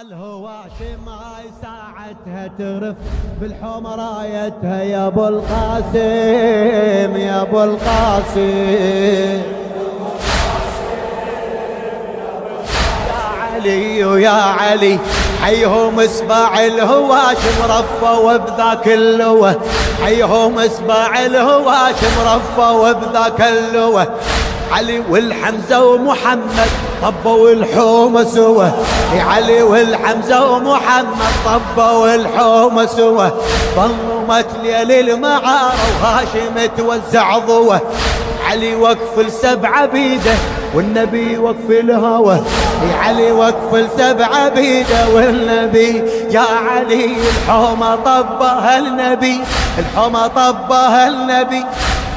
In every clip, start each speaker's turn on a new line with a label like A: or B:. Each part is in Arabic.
A: الهواشم هاي ساعتها ترف بالحوم رايتها يا أبو القاسم يا أبو القاسم. يا علي ويا علي حيهم اسباع الهواشم رفوا بذاك اللوة. حيهم اسباع الهواشم رفوا بذاك اللوة. علي والحمزة ومحمد طبوا الحومة سوا. علي والحمزة ومحمد طبوا الحومة سوا. ظلمت ليل المعارة وهاشم توزع ضوة. علي وقف السبعة بيده والنبي وقف الهوى علي وقف السبعة بيده والنبي. يا علي الحومة طبها النبي. الحومة طبها النبي.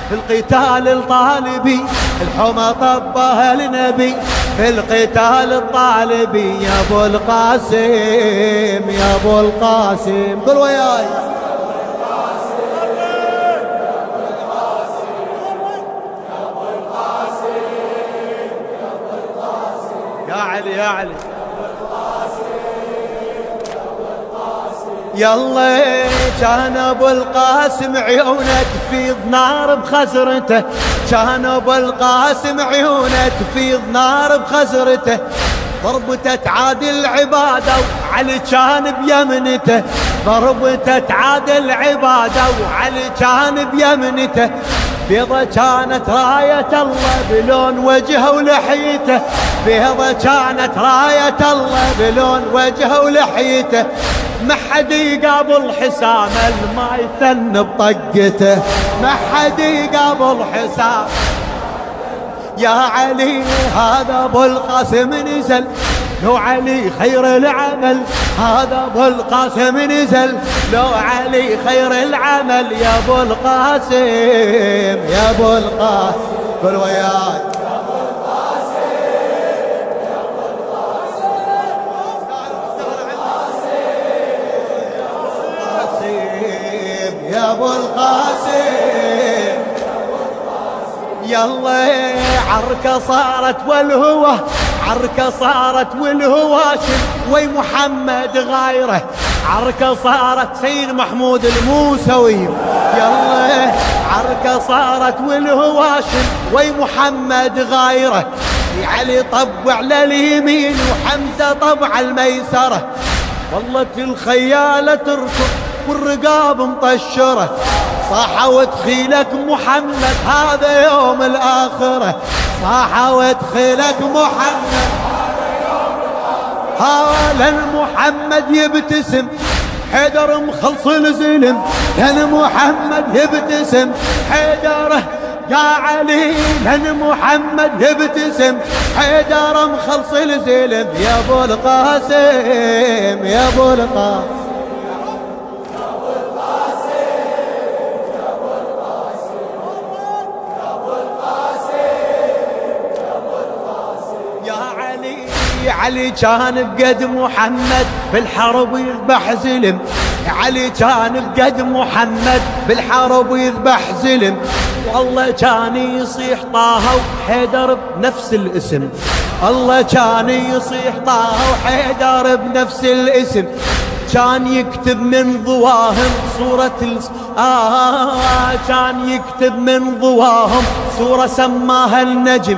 A: في القتال الطالبي. الحمى طبها النبي في القتال الطالبي. يا أبو القاسم يا أبو القاسم. قل وياي. يا علي يا علي. يلا كان أبو القاسم عيونه تفيض نار بخزرته. كان أبو القاسم عيونه تفيض نار بخزرته. ضربته تعادل عباده وعلي كان بيمنته. ضربته تعادل عباده وعلي كان بيمنته. بيضة كانت راية الله بلون وجهه ولحيته. بيضة كانت راية الله بلون وجهه ولحيته. ما حد يقابل حسام ما يثن بطقته. ما حد يقابل حسام. يا علي هذا أبو القاسم نزل. لو علي خير العمل هذا أبو القاسم نزل. لو علي خير العمل يا أبو القاسم يا أبو القاسم. قل وياك يلا عركة صارت والهوى عركة صارت والهواشم وي محمد غايره. عركة صارت سيد محمود الموسوي. يلا عركة صارت والهواشم وي محمد غايره. علي طب على اليمين وحمزة طب على الميسرة. والله الخيالة تركض والرقاب مطشرة. صاحة وتخيلك محمد هذا يوم الآخرة. صاحة وتخيلك محمد هذا محمد يبتسم حيدر مخلص الزلم لأن محمد يبتسم حيدر يا علي. لأن محمد يبتسم حيدر مخلص الزلم يا أبو القاسم يا أبو القاسم. علي كان بقد محمد بالحرب يذبح زلم علي كان بقد محمد بالحرب يذبح زلم والله كان يصيح طه وحيدر بنفس الاسم. الله كان يصيح طه وحيدر بنفس الاسم. كان يكتب من ضواهم صورة. آه كان يكتب من ضواهم صورة سماها النجم.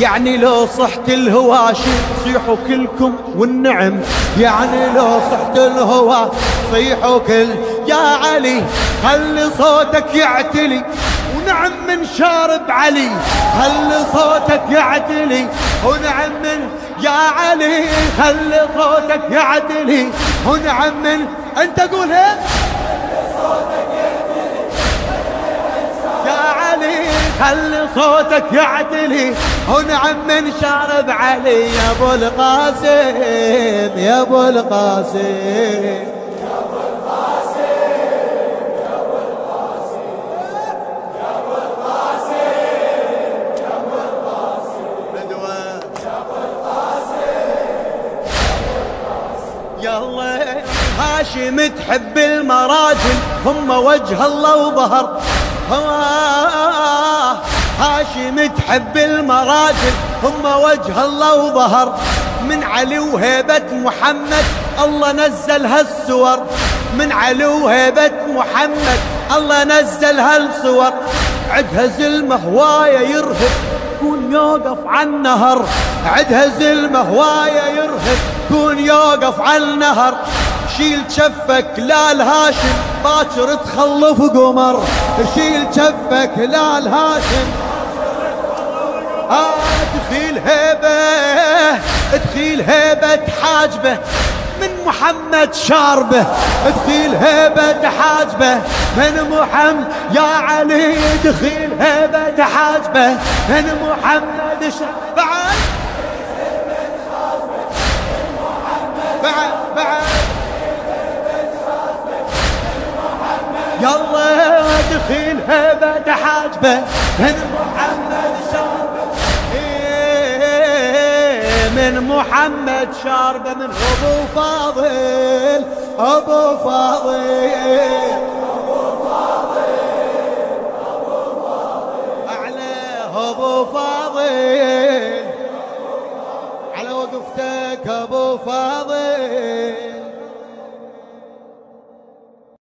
A: يعني لو صحت الهواشي صيحوا كلكم والنعم. يعني لو صحت الهوا صيحوا كل يا علي خلي صوتك يعتلي؟ ونعم من شارب علي. خلي صوتك يعتلي؟ ونعم من يا علي خلي صوتك يعتلي؟ ونعم من انت قول خلي صوتك يعتلي ونعم من شارب علي يا أبو القاسم يا أبو القاسم. هاشم تحب المراجل هم وجه الله وظهر. هاشم تحب المراجل هم وجه الله وظهر من علي وهيبة محمد الله نزل هالصور. من علي وهيبة محمد الله نزل هالصور. عدها زلمة هواية يرهب كون يوقف على النهر عدها زلمة هواية يرهب كون يوقف النهر شيل شفك لا الهاشم باكر تخلف قمر. شيل شفك لا الهاشم آه تخيل هيبة تخيل هيبة حاجبه من محمد شاربه. تخيل هيبة حاجبه من محمد يا علي دخيل هيبة حاجبه من محمد شاربه. بعد. بعد بعد. يلا دخيل هيبة حاجبه من من محمد شاربه من أبو فاضل أبو فاضل أعلى أبو فاضل. على وقفتك أبو فاضل.